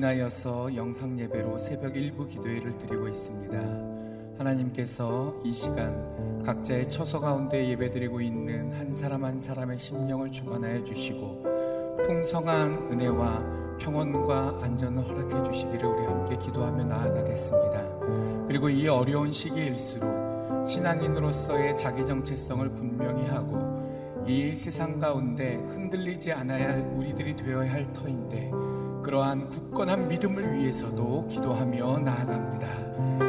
인하여서 영상 예배로 새벽 일부 기도회를 드리고 있습니다. 하나님께서 이 시간 각자의 처소 가운데 예배드리고 있는 한 사람 한 사람의 심령을 주관하여 주시고 풍성한 은혜와 평온과 안전을 허락해 주시기를 우리 함께 기도하며 나아가겠습니다. 그리고 이 어려운 시기일수록 신앙인으로서의 자기 정체성을 분명히 하고 이 세상 가운데 흔들리지 않아야 할 우리들이 되어야 할 터인데 그러한 굳건한 믿음을 위해서도 기도하며 나아갑니다.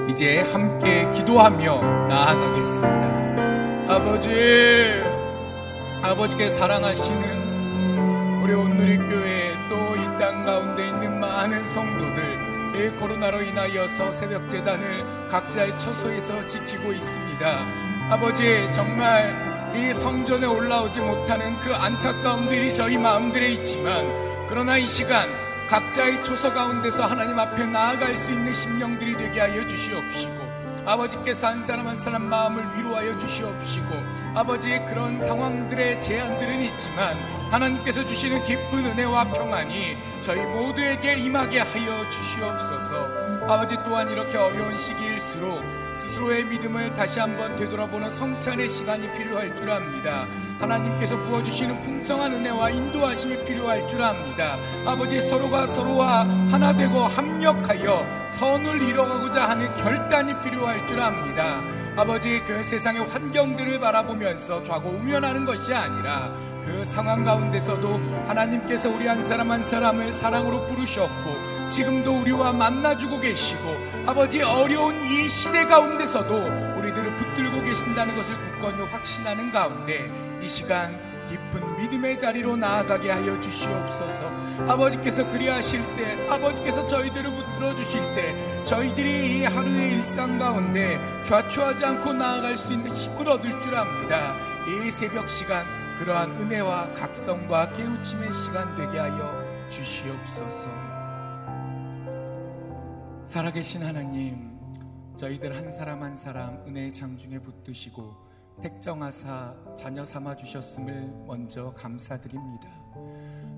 이제 함께 기도하며 나아가겠습니다. 아버지, 아버지께 사랑하시는 우리 어려운 누리 교회 또 이 땅 가운데 있는 많은 성도들 이 코로나로 인하여서 새벽 재단을 각자의 처소에서 지키고 있습니다. 아버지 정말 이 성전에 올라오지 못하는 그 안타까운 일이 저희 마음들에 있지만 그러나 이 시간 각자의 초소 가운데서 하나님 앞에 나아갈 수 있는 심령들이 되게 하여 주시옵시고 아버지께서 한 사람 한 사람 마음을 위로하여 주시옵시고 아버지의 그런 상황들의 제한들은 있지만 하나님께서 주시는 깊은 은혜와 평안이 저희 모두에게 임하게 하여 주시옵소서 아버지 또한 이렇게 어려운 시기일수록 스스로의 믿음을 다시 한번 되돌아보는 성찬의 시간이 필요할 줄 압니다. 하나님께서 부어주시는 풍성한 은혜와 인도하심이 필요할 줄 압니다. 아버지 서로가 서로와 하나 되고 합력하여 선을 이뤄가고자 하는 결단이 필요할 줄 압니다. 아버지 그 세상의 환경들을 바라보면서 좌고 우면하는 것이 아니라 그 상황 가운데서도 하나님께서 우리 한 사람 한 사람을 사랑으로 부르셨고 지금도 우리와 만나주고 계시고 아버지 어려운 이 시대 가운데서도 우리들을 붙들고 계신다는 것을 굳건히 확신하는 가운데 이 시간 깊은 믿음의 자리로 나아가게 하여 주시옵소서. 아버지께서 그리하실 때, 아버지께서 저희들을 붙들어 주실 때, 저희들이 이 하루의 일상 가운데 좌초하지 않고 나아갈 수 있는 힘을 얻을 줄 압니다. 이 새벽 시간, 그러한 은혜와 각성과 깨우침의 시간 되게 하여 주시옵소서. 살아계신 하나님, 저희들 한 사람 한 사람 은혜의 장중에 붙드시고 택정하사 자녀 삼아 주셨음을 먼저 감사드립니다.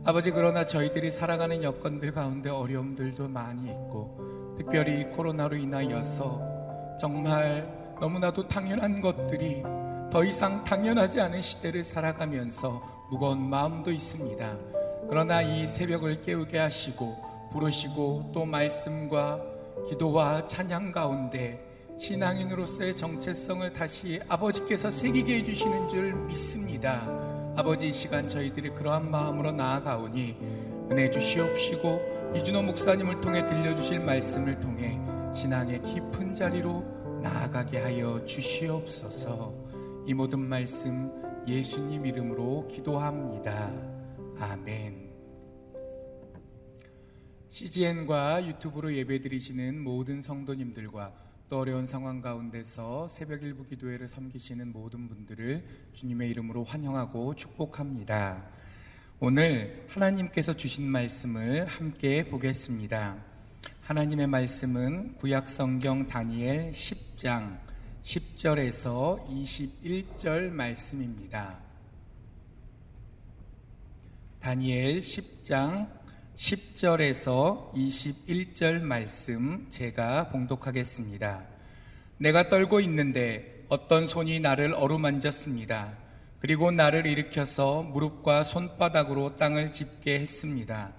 아버지 그러나 저희들이 살아가는 여건들 가운데 어려움들도 많이 있고 특별히 코로나로 인하여서 정말 너무나도 당연한 것들이 더 이상 당연하지 않은 시대를 살아가면서 무거운 마음도 있습니다. 그러나 이 새벽을 깨우게 하시고 부르시고 또 말씀과 기도와 찬양 가운데 신앙인으로서의 정체성을 다시 아버지께서 새기게 해주시는 줄 믿습니다. 아버지 이 시간 저희들이 그러한 마음으로 나아가오니 은혜 주시옵시고 이준호 목사님을 통해 들려주실 말씀을 통해 신앙의 깊은 자리로 나아가게 하여 주시옵소서 이 모든 말씀 예수님 이름으로 기도합니다. 아멘. CGN과 유튜브로 예배드리시는 모든 성도님들과 또 어려운 상황 가운데서 새벽 일부 기도회를 섬기시는 모든 분들을 주님의 이름으로 환영하고 축복합니다. 오늘 하나님께서 주신 말씀을 함께 보겠습니다. 하나님의 말씀은 구약 성경 다니엘 10장 10절에서 21절 말씀입니다. 다니엘 10장 10절에서 21절 말씀 제가 봉독하겠습니다. 내가 떨고 있는데 어떤 손이 나를 어루만졌습니다. 그리고 나를 일으켜서 무릎과 손바닥으로 땅을 짚게 했습니다.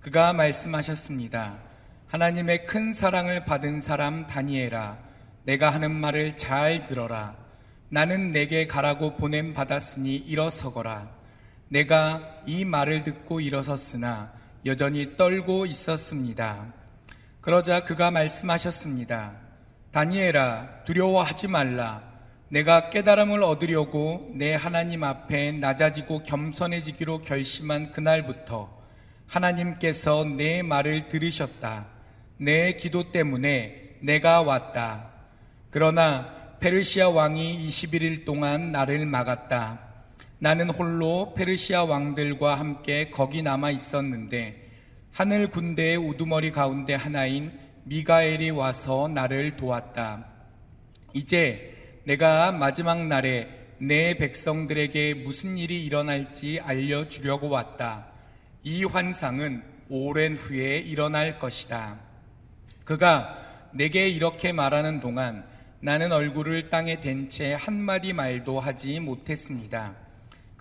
그가 말씀하셨습니다. 하나님의 큰 사랑을 받은 사람 다니엘아, 내가 하는 말을 잘 들어라. 나는 내게 가라고 보냄 받았으니 일어서거라. 내가 이 말을 듣고 일어섰으나 여전히 떨고 있었습니다. 그러자 그가 말씀하셨습니다. 다니엘아, 두려워하지 말라. 내가 깨달음을 얻으려고 내 하나님 앞에 낮아지고 겸손해지기로 결심한 그날부터 하나님께서 내 말을 들으셨다. 내 기도 때문에 내가 왔다. 그러나 페르시아 왕이 21일 동안 나를 막았다. 나는 홀로 페르시아 왕들과 함께 거기 남아 있었는데 하늘 군대의 우두머리 가운데 하나인 미가엘이 와서 나를 도왔다. 이제 내가 마지막 날에 내 백성들에게 무슨 일이 일어날지 알려주려고 왔다. 이 환상은 오랜 후에 일어날 것이다. 그가 내게 이렇게 말하는 동안 나는 얼굴을 땅에 댄 채 한마디 말도 하지 못했습니다.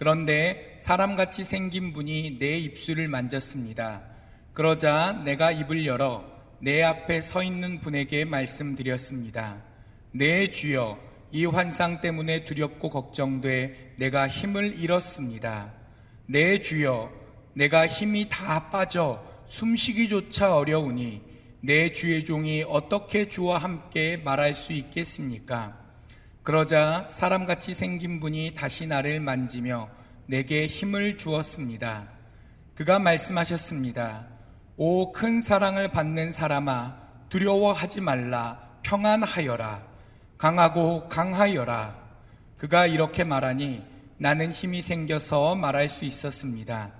그런데 사람같이 생긴 분이 내 입술을 만졌습니다. 그러자 내가 입을 열어 내 앞에 서 있는 분에게 말씀드렸습니다. 내 주여, 이 환상 때문에 두렵고 걱정돼 내가 힘을 잃었습니다. 내 주여, 내가 힘이 다 빠져 숨쉬기조차 어려우니 내 주의 종이 어떻게 주와 함께 말할 수 있겠습니까? 그러자 사람같이 생긴 분이 다시 나를 만지며 내게 힘을 주었습니다. 그가 말씀하셨습니다. 오 큰 사랑을 받는 사람아 두려워하지 말라 평안하여라 강하고 강하여라 그가 이렇게 말하니 나는 힘이 생겨서 말할 수 있었습니다.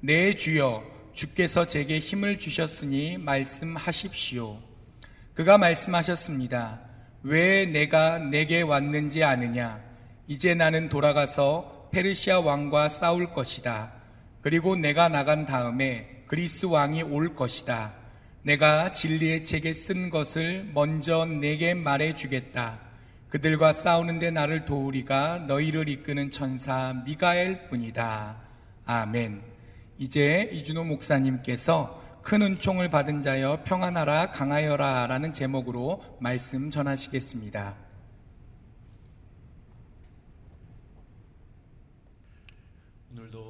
내 주여 주께서 제게 힘을 주셨으니 말씀하십시오. 그가 말씀하셨습니다. 왜 내가 내게 왔는지 아느냐? 이제 나는 돌아가서 페르시아 왕과 싸울 것이다. 그리고 내가 나간 다음에 그리스 왕이 올 것이다. 내가 진리의 책에 쓴 것을 먼저 내게 말해 주겠다. 그들과 싸우는데 나를 도우리가 너희를 이끄는 천사 미가엘 뿐이다. 아멘. 이제 이준호 목사님께서 큰 은총을 받은 자여 평안하라 강하여라 라는 제목으로 말씀 전하시겠습니다. 오늘도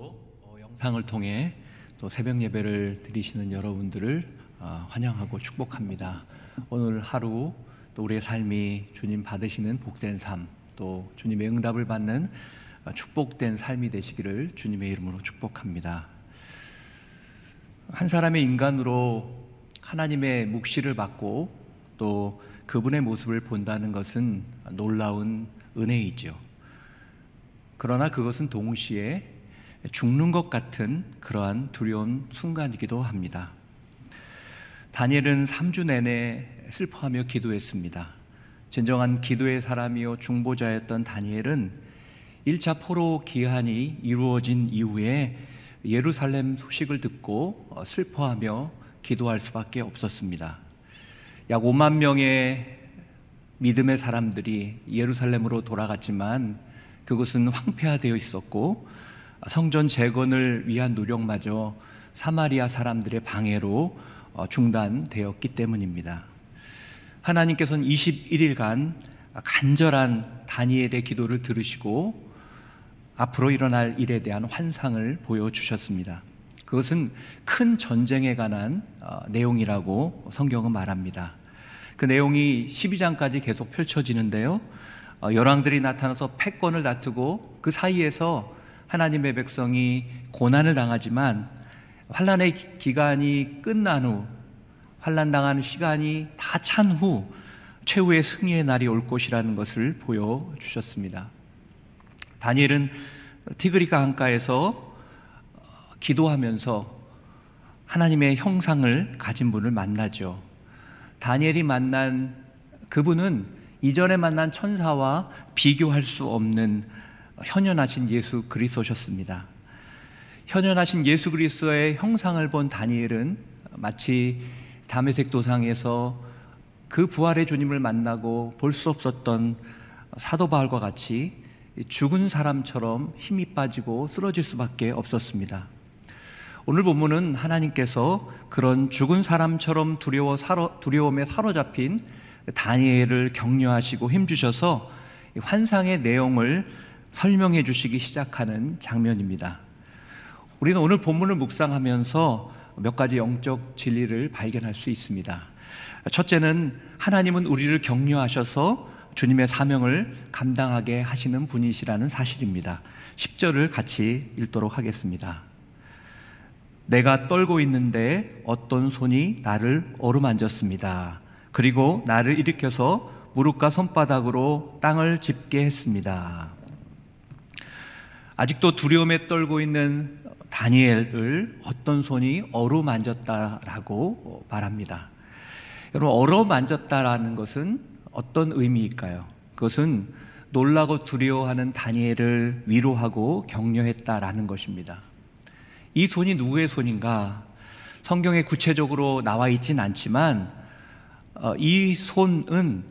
어, 영상을 통해 또 새벽 예배를 드리시는 여러분들을 어, 환영하고 축복합니다. 오늘 하루 또 우리의 삶이 주님 받으시는 복된 삶, 또 주님의 응답을 받는 어, 축복된 삶이 되시기를 주님의 이름으로 축복합니다. 한 사람의 인간으로 하나님의 묵시를 받고 또 그분의 모습을 본다는 것은 놀라운 은혜이죠. 그러나 그것은 동시에 죽는 것 같은 그러한 두려운 순간이기도 합니다. 다니엘은 3주 내내 슬퍼하며 기도했습니다. 진정한 기도의 사람이요 중보자였던 다니엘은 1차 포로 기한이 이루어진 이후에 예루살렘 소식을 듣고 슬퍼하며 기도할 수밖에 없었습니다. 약 5만 명의 믿음의 사람들이 예루살렘으로 돌아갔지만 그곳은 황폐화되어 있었고 성전 재건을 위한 노력마저 사마리아 사람들의 방해로 중단되었기 때문입니다. 하나님께서는 21일간 간절한 다니엘의 기도를 들으시고 앞으로 일어날 일에 대한 환상을 보여주셨습니다. 그것은 큰 전쟁에 관한 어, 내용이라고 성경은 말합니다. 그 내용이 12장까지 계속 펼쳐지는데요. 어, 열왕들이 나타나서 패권을 다투고 그 사이에서 하나님의 백성이 고난을 당하지만 환란의 기간이 끝난 후 환란 당하는 시간이 다 찬 후 최후의 승리의 날이 올 것이라는 것을 보여 주셨습니다. 다니엘은 티그리가 강가에서 기도하면서 하나님의 형상을 가진 분을 만나죠. 다니엘이 만난 그분은 이전에 만난 천사와 비교할 수 없는 현현하신 예수 그리스도셨습니다. 현현하신 예수 그리스도의 형상을 본 다니엘은 마치 담에색 도상에서 그 부활의 주님을 만나고 볼 수 없었던 사도 바울과 같이 죽은 사람처럼 힘이 빠지고 쓰러질 수밖에 없었습니다. 오늘 본문은 하나님께서 그런 죽은 사람처럼 두려워 사로, 두려움에 사로잡힌 다니엘을 격려하시고 힘주셔서 환상의 내용을 설명해 주시기 시작하는 장면입니다. 우리는 오늘 본문을 묵상하면서 몇 가지 영적 진리를 발견할 수 있습니다. 첫째는 하나님은 우리를 격려하셔서 주님의 사명을 감당하게 하시는 분이시라는 사실입니다. 10절을 같이 읽도록 하겠습니다. 내가 떨고 있는데 어떤 손이 나를 어루만졌습니다. 그리고 나를 일으켜서 무릎과 손바닥으로 땅을 짚게 했습니다. 아직도 두려움에 떨고 있는 다니엘을 어떤 손이 어루만졌다라고 말합니다. 여러분, 어루만졌다라는 것은 어떤 의미일까요? 그것은 놀라고 두려워하는 다니엘을 위로하고 격려했다라는 것입니다. 이 손이 누구의 손인가? 성경에 구체적으로 나와 있진 않지만 어, 이 손은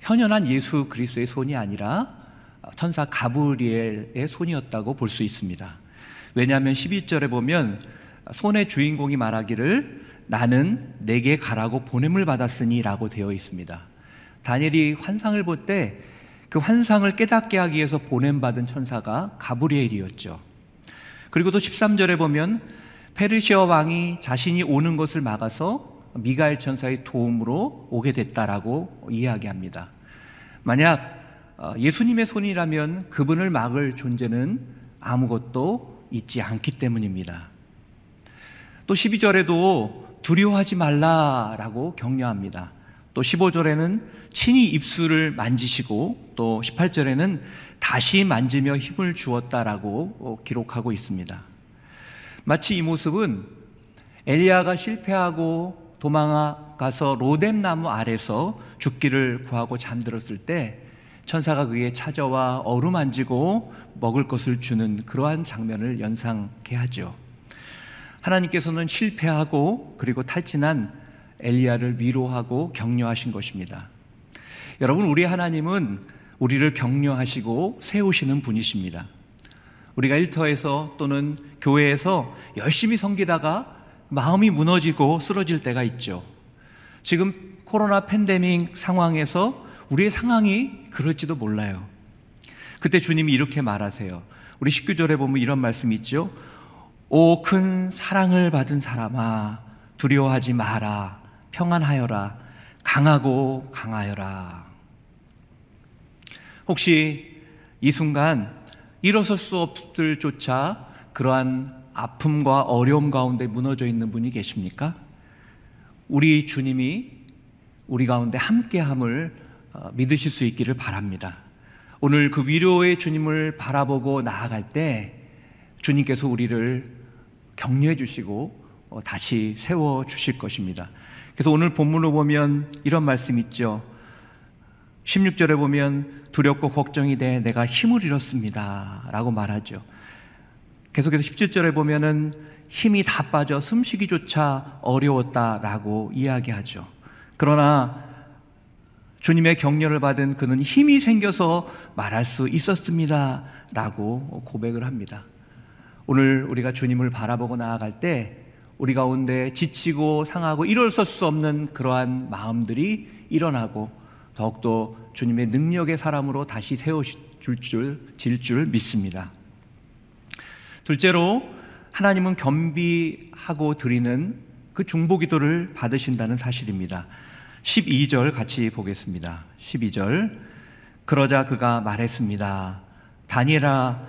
현현한 예수 그리스도의 손이 아니라 천사 가브리엘의 손이었다고 볼 수 있습니다. 왜냐하면 11절에 보면 손의 주인공이 말하기를 나는 내게 가라고 보냄을 받았으니라고 되어 있습니다. 다니엘이 환상을 볼 때 그 환상을 깨닫게 하기 위해서 보냄 받은 천사가 가브리엘이었죠. 그리고 또 13절에 보면 페르시아 왕이 자신이 오는 것을 막아서 미가엘 천사의 도움으로 오게 됐다라고 이야기합니다. 만약 어, 예수님의 손이라면 그분을 막을 존재는 아무것도 있지 않기 때문입니다. 또 12절에도 두려워하지 말라라고 격려합니다. 또 15절에는 친히 입술을 만지시고 또 18절에는 다시 만지며 힘을 주었다라고 기록하고 있습니다. 마치 이 모습은 엘리야가 실패하고 도망가서 로뎀 나무 아래서 죽기를 구하고 잠들었을 때 천사가 그에 찾아와 어루만지고 먹을 것을 주는 그러한 장면을 연상케 하죠. 하나님께서는 실패하고 그리고 탈진한 엘리야를 위로하고 격려하신 것입니다. 여러분, 우리 하나님은 우리를 격려하시고 세우시는 분이십니다. 우리가 일터에서 또는 교회에서 열심히 섬기다가 마음이 무너지고 쓰러질 때가 있죠. 지금 코로나 팬데믹 상황에서 우리의 상황이 그럴지도 몰라요. 그때 주님이 이렇게 말하세요. 우리 19절에 보면 이런 말씀이 있죠. 오, 큰 사랑을 받은 사람아, 두려워하지 마라. 평안하여라. 강하고 강하여라. 혹시 이 순간 일어설 수 없을 조차 그러한 아픔과 어려움 가운데 무너져 있는 분이 계십니까? 우리 주님이 우리 가운데 함께함을 어, 믿으실 수 있기를 바랍니다. 오늘 그 위로의 주님을 바라보고 나아갈 때 주님께서 우리를 격려해 주시고 어, 다시 세워 주실 것입니다. 그래서 오늘 본문을 보면 이런 말씀 있죠. 16절에 보면 두렵고 걱정이 돼 내가 힘을 잃었습니다. 라고 말하죠. 계속해서 17절에 보면은 힘이 다 빠져 숨쉬기조차 어려웠다라고 이야기하죠. 그러나 주님의 격려를 받은 그는 힘이 생겨서 말할 수 있었습니다. 라고 고백을 합니다. 오늘 우리가 주님을 바라보고 나아갈 때 우리 가운데 지치고 상하고 일어설 수 없는 그러한 마음들이 일어나고 더욱더 주님의 능력의 사람으로 다시 세워줄 줄, 질 줄 믿습니다. 둘째로 하나님은 겸비하고 드리는 그 중보 기도를 받으신다는 사실입니다. 12절 같이 보겠습니다. 12절. 그러자 그가 말했습니다. 다니엘아,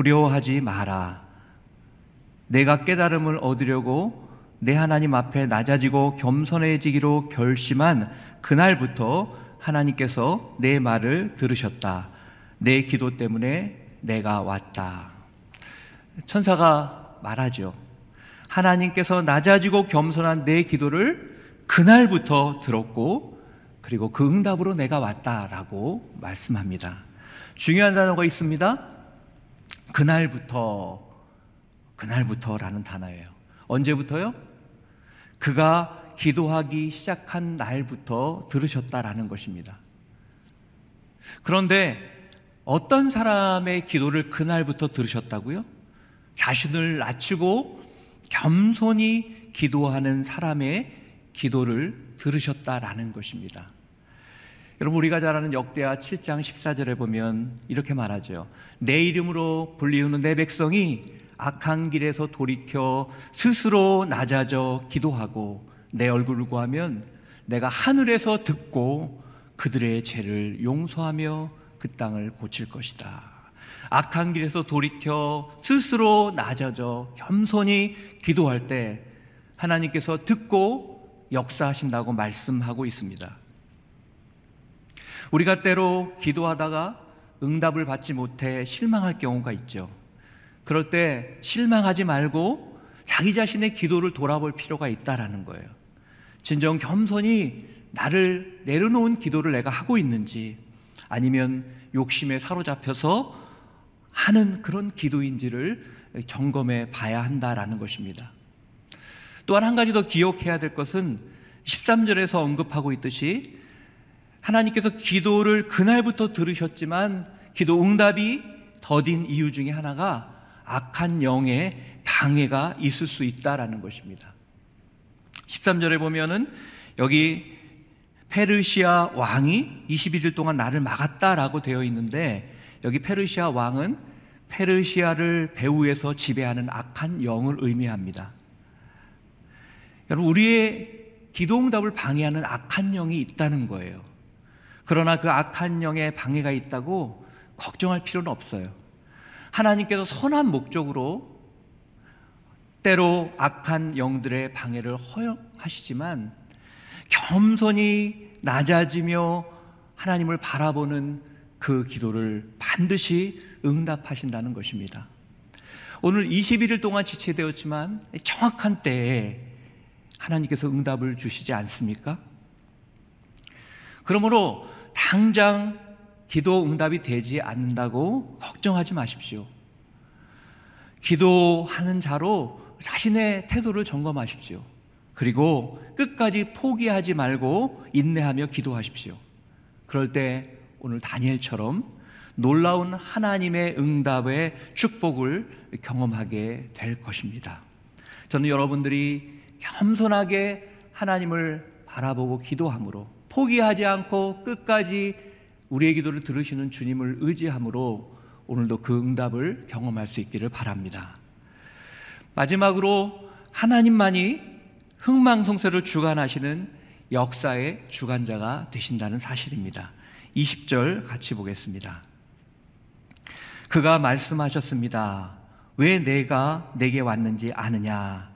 두려워하지 마라. 내가 깨달음을 얻으려고 내 하나님 앞에 낮아지고 겸손해지기로 결심한 그날부터 하나님께서 내 말을 들으셨다. 내 기도 때문에 내가 왔다. 천사가 말하죠. 하나님께서 낮아지고 겸손한 내 기도를 그날부터 들었고 그리고 그 응답으로 내가 왔다라고 말씀합니다. 중요한 단어가 있습니다. 그날부터 그날부터라는 단어예요. 언제부터요? 그가 기도하기 시작한 날부터 들으셨다라는 것입니다. 그런데 어떤 사람의 기도를 그날부터 들으셨다고요? 자신을 낮추고 겸손히 기도하는 사람의 기도를 들으셨다라는 것입니다. 여러분 우리가 잘 아는 역대하 7장 14절에 보면 이렇게 말하죠. 내 이름으로 불리우는 내 백성이 악한 길에서 돌이켜 스스로 낮아져 기도하고 내 얼굴을 구하면 내가 하늘에서 듣고 그들의 죄를 용서하며 그 땅을 고칠 것이다. 악한 길에서 돌이켜 스스로 낮아져 겸손히 기도할 때 하나님께서 듣고 역사하신다고 말씀하고 있습니다. 우리가 때로 기도하다가 응답을 받지 못해 실망할 경우가 있죠. 그럴 때 실망하지 말고 자기 자신의 기도를 돌아볼 필요가 있다라는 거예요. 진정 겸손히 나를 내려놓은 기도를 내가 하고 있는지 아니면 욕심에 사로잡혀서 하는 그런 기도인지를 점검해 봐야 한다라는 것입니다. 또한 한 가지 더 기억해야 될 것은 13절에서 언급하고 있듯이 하나님께서 기도를 그날부터 들으셨지만 기도 응답이 더딘 이유 중에 하나가 악한 영의 방해가 있을 수 있다라는 것입니다. 13절에 보면은 여기 페르시아 왕이 21일 동안 나를 막았다라고 되어 있는데 여기 페르시아 왕은 페르시아를 배후에서 지배하는 악한 영을 의미합니다. 여러분, 우리의 기도 응답을 방해하는 악한 영이 있다는 거예요. 그러나 그 악한 영의 방해가 있다고 걱정할 필요는 없어요. 하나님께서 선한 목적으로 때로 악한 영들의 방해를 허용하시지만 겸손히 낮아지며 하나님을 바라보는 그 기도를 반드시 응답하신다는 것입니다. 오늘 21일 동안 지체되었지만 정확한 때에 하나님께서 응답을 주시지 않습니까? 그러므로 당장 기도 응답이 되지 않는다고 걱정하지 마십시오. 기도하는 자로 자신의 태도를 점검하십시오. 그리고 끝까지 포기하지 말고 인내하며 기도하십시오. 그럴 때 오늘 다니엘처럼 놀라운 하나님의 응답의 축복을 경험하게 될 것입니다. 저는 여러분들이 겸손하게 하나님을 바라보고 기도함으로 포기하지 않고 끝까지 우리의 기도를 들으시는 주님을 의지함으로 오늘도 그 응답을 경험할 수 있기를 바랍니다. 마지막으로 하나님만이 흥망성쇠를 주관하시는 역사의 주관자가 되신다는 사실입니다. 20절 같이 보겠습니다. 그가 말씀하셨습니다. 왜 내가 내게 왔는지 아느냐?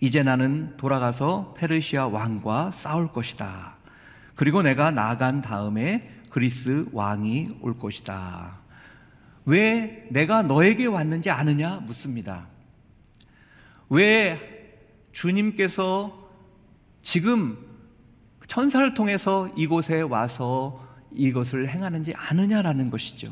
이제 나는 돌아가서 페르시아 왕과 싸울 것이다. 그리고 내가 나간 다음에 그리스 왕이 올 것이다. 왜 내가 너에게 왔는지 아느냐? 묻습니다. 왜 주님께서 지금 천사를 통해서 이곳에 와서 이것을 행하는지 아느냐라는 것이죠.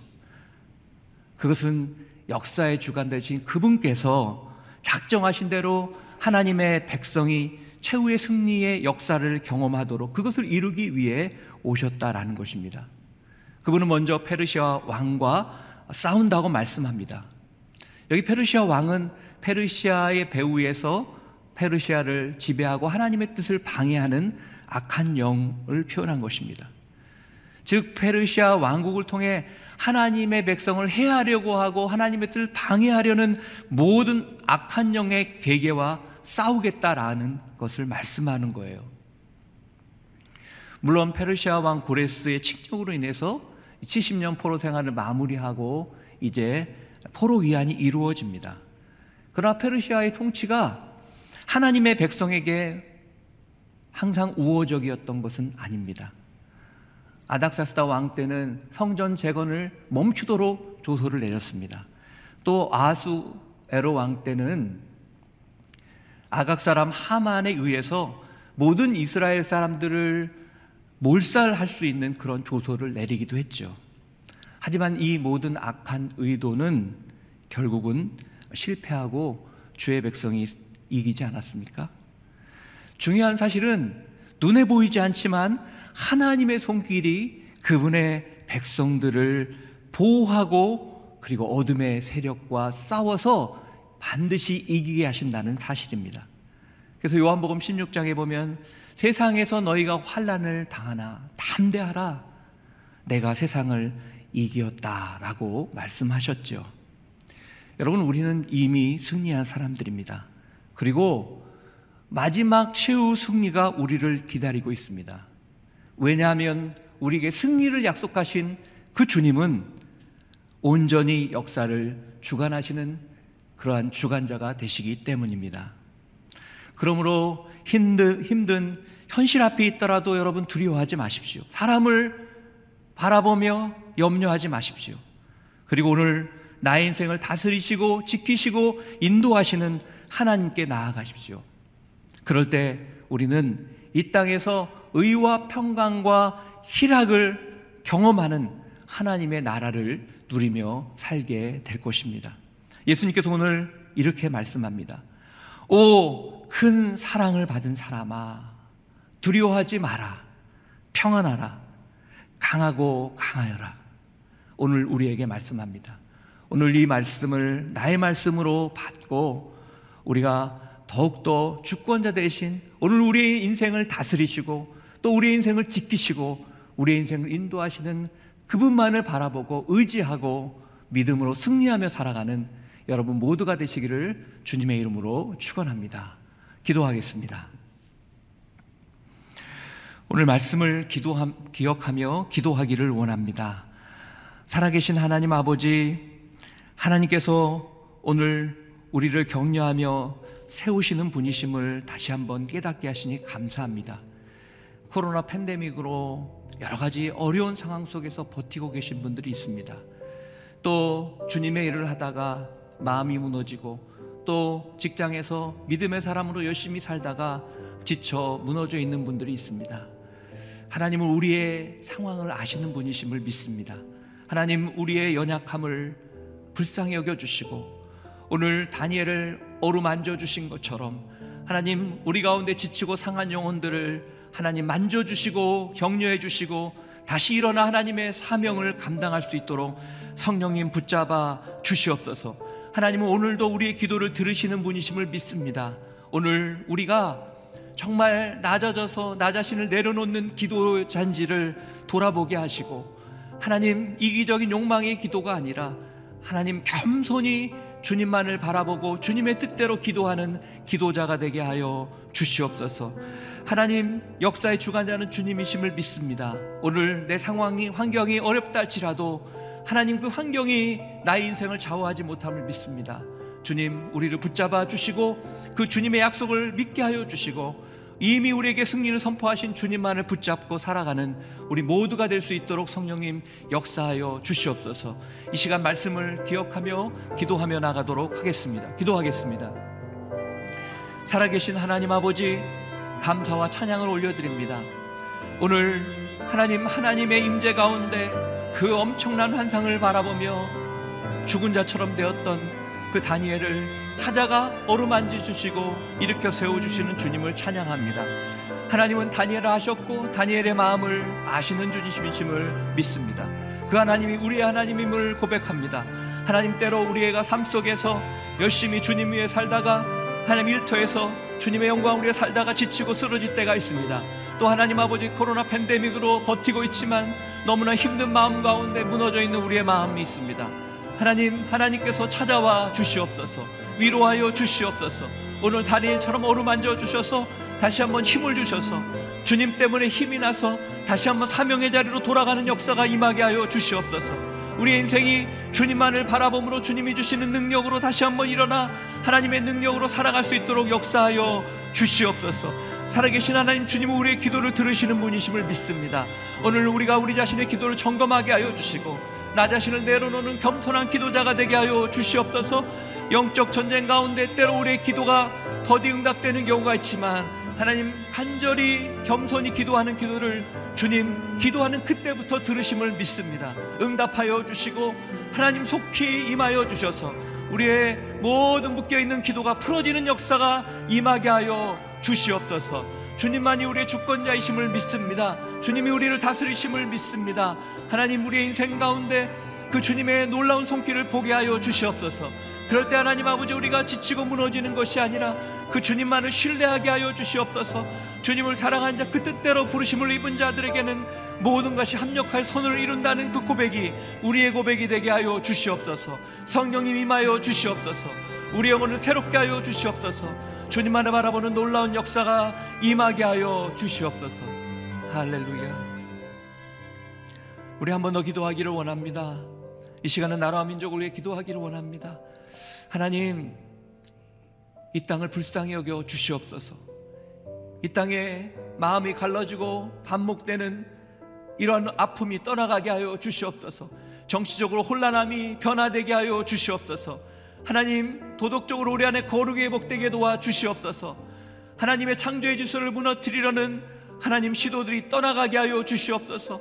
그것은 역사의 주관 되신 그분께서 작정하신 대로 하나님의 백성이 최후의 승리의 역사를 경험하도록 그것을 이루기 위해 오셨다라는 것입니다. 그분은 먼저 페르시아 왕과 싸운다고 말씀합니다. 여기 페르시아 왕은 페르시아의 배후에서 페르시아를 지배하고 하나님의 뜻을 방해하는 악한 영을 표현한 것입니다. 즉 페르시아 왕국을 통해 하나님의 백성을 해하려고 하고 하나님의 뜻을 방해하려는 모든 악한 영의 계계와 싸우겠다라는 것을 말씀하는 거예요. 물론 페르시아 왕 고레스의 칙력으로 인해서 70년 포로 생활을 마무리하고 이제 포로 위안이 이루어집니다. 그러나 페르시아의 통치가 하나님의 백성에게 항상 우호적이었던 것은 아닙니다. 아닥사스다 왕 때는 성전 재건을 멈추도록 조서를 내렸습니다. 또 아수 에로 왕 때는 아각 사람 하만에 의해서 모든 이스라엘 사람들을 몰살할 수 있는 그런 조서를 내리기도 했죠. 하지만 이 모든 악한 의도는 결국은 실패하고 주의 백성이 이기지 않았습니까? 중요한 사실은 눈에 보이지 않지만 하나님의 손길이 그분의 백성들을 보호하고 그리고 어둠의 세력과 싸워서 반드시 이기게 하신다는 사실입니다. 그래서 요한복음 16장에 보면 세상에서 너희가 환란을 당하나 담대하라 내가 세상을 이기었다라고 말씀하셨죠. 여러분 우리는 이미 승리한 사람들입니다. 그리고 마지막 최후 승리가 우리를 기다리고 있습니다. 왜냐하면 우리에게 승리를 약속하신 그 주님은 온전히 역사를 주관하시는 그러한 주관자가 되시기 때문입니다. 그러므로 힘든, 힘든 현실 앞에 있더라도 여러분 두려워하지 마십시오. 사람을 바라보며 염려하지 마십시오. 그리고 오늘 나의 인생을 다스리시고 지키시고 인도하시는 하나님께 나아가십시오. 그럴 때 우리는 이 땅에서 의와 평강과 희락을 경험하는 하나님의 나라를 누리며 살게 될 것입니다. 예수님께서 오늘 이렇게 말씀합니다. 오, 큰 사랑을 받은 사람아, 두려워하지 마라. 평안하라. 강하고 강하여라. 오늘 우리에게 말씀합니다. 오늘 이 말씀을 나의 말씀으로 받고 우리가 더욱더 주권자 대신 오늘 우리의 인생을 다스리시고 또 우리의 인생을 지키시고 우리의 인생을 인도하시는 그분만을 바라보고 의지하고 믿음으로 승리하며 살아가는 여러분 모두가 되시기를 주님의 이름으로 축원합니다. 기도하겠습니다. 오늘 말씀을 기도하, 기억하며 기도하기를 원합니다. 살아계신 하나님 아버지, 하나님께서 오늘 우리를 격려하며 세우시는 분이심을 다시 한번 깨닫게 하시니 감사합니다. 코로나 팬데믹으로 여러 가지 어려운 상황 속에서 버티고 계신 분들이 있습니다. 또 주님의 일을 하다가 마음이 무너지고 또 직장에서 믿음의 사람으로 열심히 살다가 지쳐 무너져 있는 분들이 있습니다. 하나님은 우리의 상황을 아시는 분이심을 믿습니다. 하나님 우리의 연약함을 불쌍히 여겨 주시고 오늘 다니엘을 어루만져 주신 것처럼 하나님 우리 가운데 지치고 상한 영혼들을 하나님 만져 주시고 격려해 주시고 다시 일어나 하나님의 사명을 감당할 수 있도록 성령님 붙잡아 주시옵소서. 하나님은 오늘도 우리의 기도를 들으시는 분이심을 믿습니다. 오늘 우리가 정말 낮아져서 나 자신을 내려놓는 기도 잔지를 돌아보게 하시고 하나님 이기적인 욕망의 기도가 아니라 하나님 겸손히 주님만을 바라보고 주님의 뜻대로 기도하는 기도자가 되게 하여 주시옵소서. 하나님 역사의 주관자는 주님이심을 믿습니다. 오늘 내 상황이 환경이 어렵다 할지라도 하나님 그 환경이 나의 인생을 좌우하지 못함을 믿습니다. 주님 우리를 붙잡아 주시고 그 주님의 약속을 믿게 하여 주시고 이미 우리에게 승리를 선포하신 주님만을 붙잡고 살아가는 우리 모두가 될 수 있도록 성령님 역사하여 주시옵소서. 이 시간 말씀을 기억하며 기도하며 나가도록 하겠습니다. 기도하겠습니다. 살아계신 하나님 아버지 감사와 찬양을 올려드립니다. 오늘 하나님 하나님의 임재 가운데 그 엄청난 환상을 바라보며 죽은 자처럼 되었던 그 다니엘을 찾아가 어루만지 주시고 일으켜 세워 주시는 주님을 찬양합니다. 하나님은 다니엘을 아셨고 다니엘의 마음을 아시는 주님이심을 믿습니다. 그 하나님이 우리의 하나님임을 고백합니다. 하나님 때로 우리가 삶 속에서 열심히 주님 위에 살다가 하나님 일터에서 주님의 영광 우리에 살다가 지치고 쓰러질 때가 있습니다. 또 하나님 아버지 코로나 팬데믹으로 버티고 있지만 너무나 힘든 마음 가운데 무너져 있는 우리의 마음이 있습니다. 하나님, 하나님께서 찾아와 주시옵소서. 위로하여 주시옵소서. 오늘 다니엘처럼 어루만져 주셔서 다시 한번 힘을 주셔서 주님 때문에 힘이 나서 다시 한번 사명의 자리로 돌아가는 역사가 임하게 하여 주시옵소서. 우리 인생이 주님만을 바라봄으로 주님이 주시는 능력으로 다시 한번 일어나 하나님의 능력으로 살아갈 수 있도록 역사하여 주시옵소서. 살아계신 하나님 주님은 우리의 기도를 들으시는 분이심을 믿습니다. 오늘 우리가 우리 자신의 기도를 점검하게 하여 주시고 나 자신을 내려놓는 겸손한 기도자가 되게 하여 주시옵소서. 영적 전쟁 가운데 때로 우리의 기도가 더디 응답되는 경우가 있지만 하나님 간절히 겸손히 기도하는 기도를 주님 기도하는 그때부터 들으심을 믿습니다. 응답하여 주시고 하나님 속히 임하여 주셔서 우리의 모든 묶여 있는 기도가 풀어지는 역사가 임하게 하여 주시옵소서. 주님만이 우리의 주권자이심을 믿습니다. 주님이 우리를 다스리심을 믿습니다. 하나님 우리의 인생 가운데 그 주님의 놀라운 손길을 보게 하여 주시옵소서. 그럴 때 하나님 아버지 우리가 지치고 무너지는 것이 아니라 그 주님만을 신뢰하게 하여 주시옵소서. 주님을 사랑한 자 그 뜻대로 부르심을 입은 자들에게는 모든 것이 합력할 선을 이룬다는 그 고백이 우리의 고백이 되게 하여 주시옵소서. 성령님 임하여 주시옵소서. 우리 영혼을 새롭게 하여 주시옵소서. 주님만을 바라보는 놀라운 역사가 임하게 하여 주시옵소서. 할렐루야. 우리 한 번 더 기도하기를 원합니다. 이 시간은 나라와 민족을 위해 기도하기를 원합니다. 하나님, 이 땅을 불쌍히 여겨 주시옵소서. 이 땅에 마음이 갈라지고 반목되는 이러한 아픔이 떠나가게 하여 주시옵소서. 정치적으로 혼란함이 변화되게 하여 주시옵소서. 하나님, 도덕적으로 우리 안에 거룩이 회복되게 도와 주시옵소서. 하나님의 창조의 질서를 무너뜨리려는 하나님 시도들이 떠나가게 하여 주시옵소서.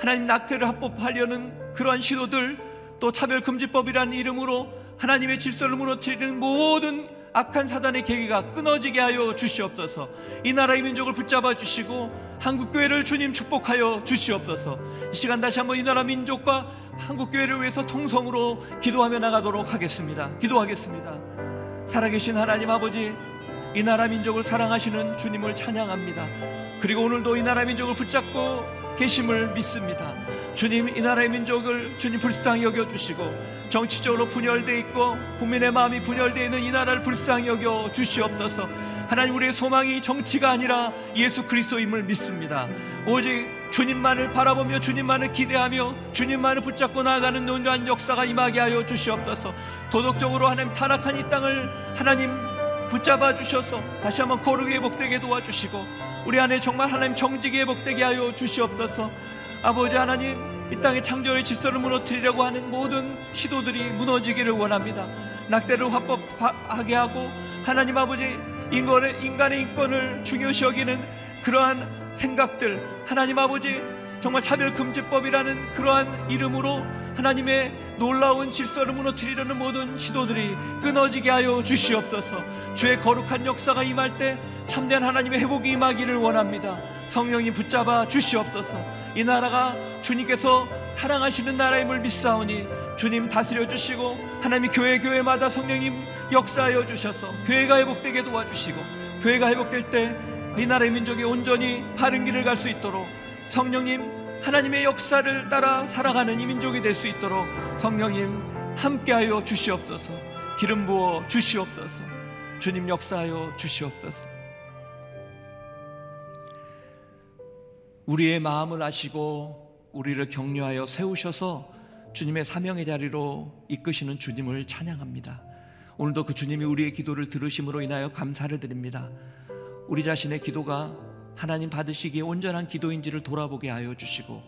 하나님 낙태를 합법하려는 그러한 시도들 또 차별금지법이라는 이름으로 하나님의 질서를 무너뜨리는 모든 악한 사단의 계기가 끊어지게 하여 주시옵소서. 이 나라의 민족을 붙잡아 주시고 한국 교회를 주님 축복하여 주시옵소서. 이 시간 다시 한번 이 나라 민족과 한국 교회를 위해서 통성으로 기도하며 나가도록 하겠습니다. 기도하겠습니다. 살아계신 하나님 아버지, 이 나라 민족을 사랑하시는 주님을 찬양합니다. 그리고 오늘도 이 나라 민족을 붙잡고 계심을 믿습니다. 주님 이 나라의 민족을 주님 불쌍히 여겨 주시고 정치적으로 분열돼 있고 국민의 마음이 분열되어 있는 이 나라를 불쌍히 여겨 주시옵소서. 하나님 우리의 소망이 정치가 아니라 예수 그리스도임을 믿습니다. 오직 주님만을 바라보며 주님만을 기대하며 주님만을 붙잡고 나아가는 논란 역사가 임하게 하여 주시옵소서. 도덕적으로 하나님 타락한 이 땅을 하나님 붙잡아 주셔서 다시 한번 거룩이 회복되게 도와주시고 우리 안에 정말 하나님 정직이 회복되게 하여 주시옵소서 아버지 하나님 이 땅의 창조의 질서를 무너뜨리려고 하는 모든 시도들이 무너지기를 원합니다. 낙대를 화법하게 하고 하나님 아버지 인간의, 인간의 인권을 중요시 여기는 그러한 생각들 하나님 아버지 정말 차별금지법이라는 그러한 이름으로 하나님의 놀라운 질서를 무너뜨리려는 모든 시도들이 끊어지게 하여 주시옵소서. 주의 거룩한 역사가 임할 때 참된 하나님의 회복이 임하기를 원합니다. 성령이 붙잡아 주시옵소서 이 나라가 주님께서 사랑하시는 나라임을 믿사오니 주님 다스려 주시고 하나님이 교회 교회마다 성령님 역사하여 주셔서 교회가 회복되게 도와주시고 교회가 회복될 때 이 나라의 민족이 온전히 바른 길을 갈 수 있도록 성령님 하나님의 역사를 따라 살아가는 이 민족이 될 수 있도록 성령님 함께하여 주시옵소서. 기름 부어 주시옵소서. 주님 역사하여 주시옵소서 우리의 마음을 아시고 우리를 격려하여 세우셔서 주님의 사명의 자리로 이끄시는 주님을 찬양합니다. 오늘도 그 주님이 우리의 기도를 들으심으로 인하여 감사를 드립니다. 우리 자신의 기도가 하나님 받으시기에 온전한 기도인지를 돌아보게 하여 주시고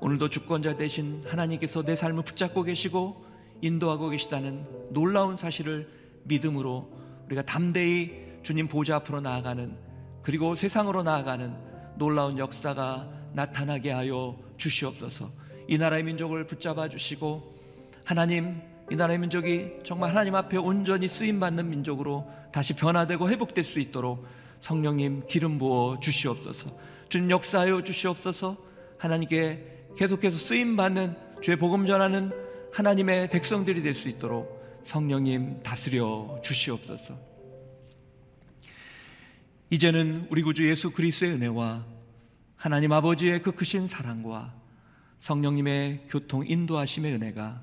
오늘도 주권자 되신 하나님께서 내 삶을 붙잡고 계시고 인도하고 계시다는 놀라운 사실을 믿음으로 우리가 담대히 주님 보좌 앞으로 나아가는 그리고 세상으로 나아가는 놀라운 역사가 나타나게 하여 주시옵소서. 이 나라의 민족을 붙잡아 주시고 하나님 이 나라의 민족이 정말 하나님 앞에 온전히 쓰임 받는 민족으로 다시 변화되고 회복될 수 있도록 성령님 기름 부어 주시옵소서. 주님 역사하여 주시옵소서. 하나님께 계속해서 쓰임 받는 주의 복음 전하는 하나님의 백성들이 될 수 있도록 성령님 다스려 주시옵소서. 이제는 우리 구주 예수 그리스도의 은혜와 하나님 아버지의 그 크신 사랑과 성령님의 교통 인도하심의 은혜가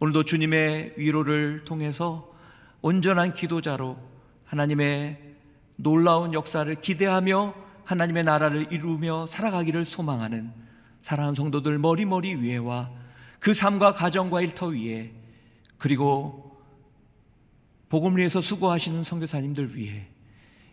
오늘도 주님의 위로를 통해서 온전한 기도자로 하나님의 놀라운 역사를 기대하며 하나님의 나라를 이루며 살아가기를 소망하는 사랑하는 성도들 머리머리 위에와 그 삶과 가정과 일터 위에 그리고 복음을 위해서 수고하시는 선교사님들 위해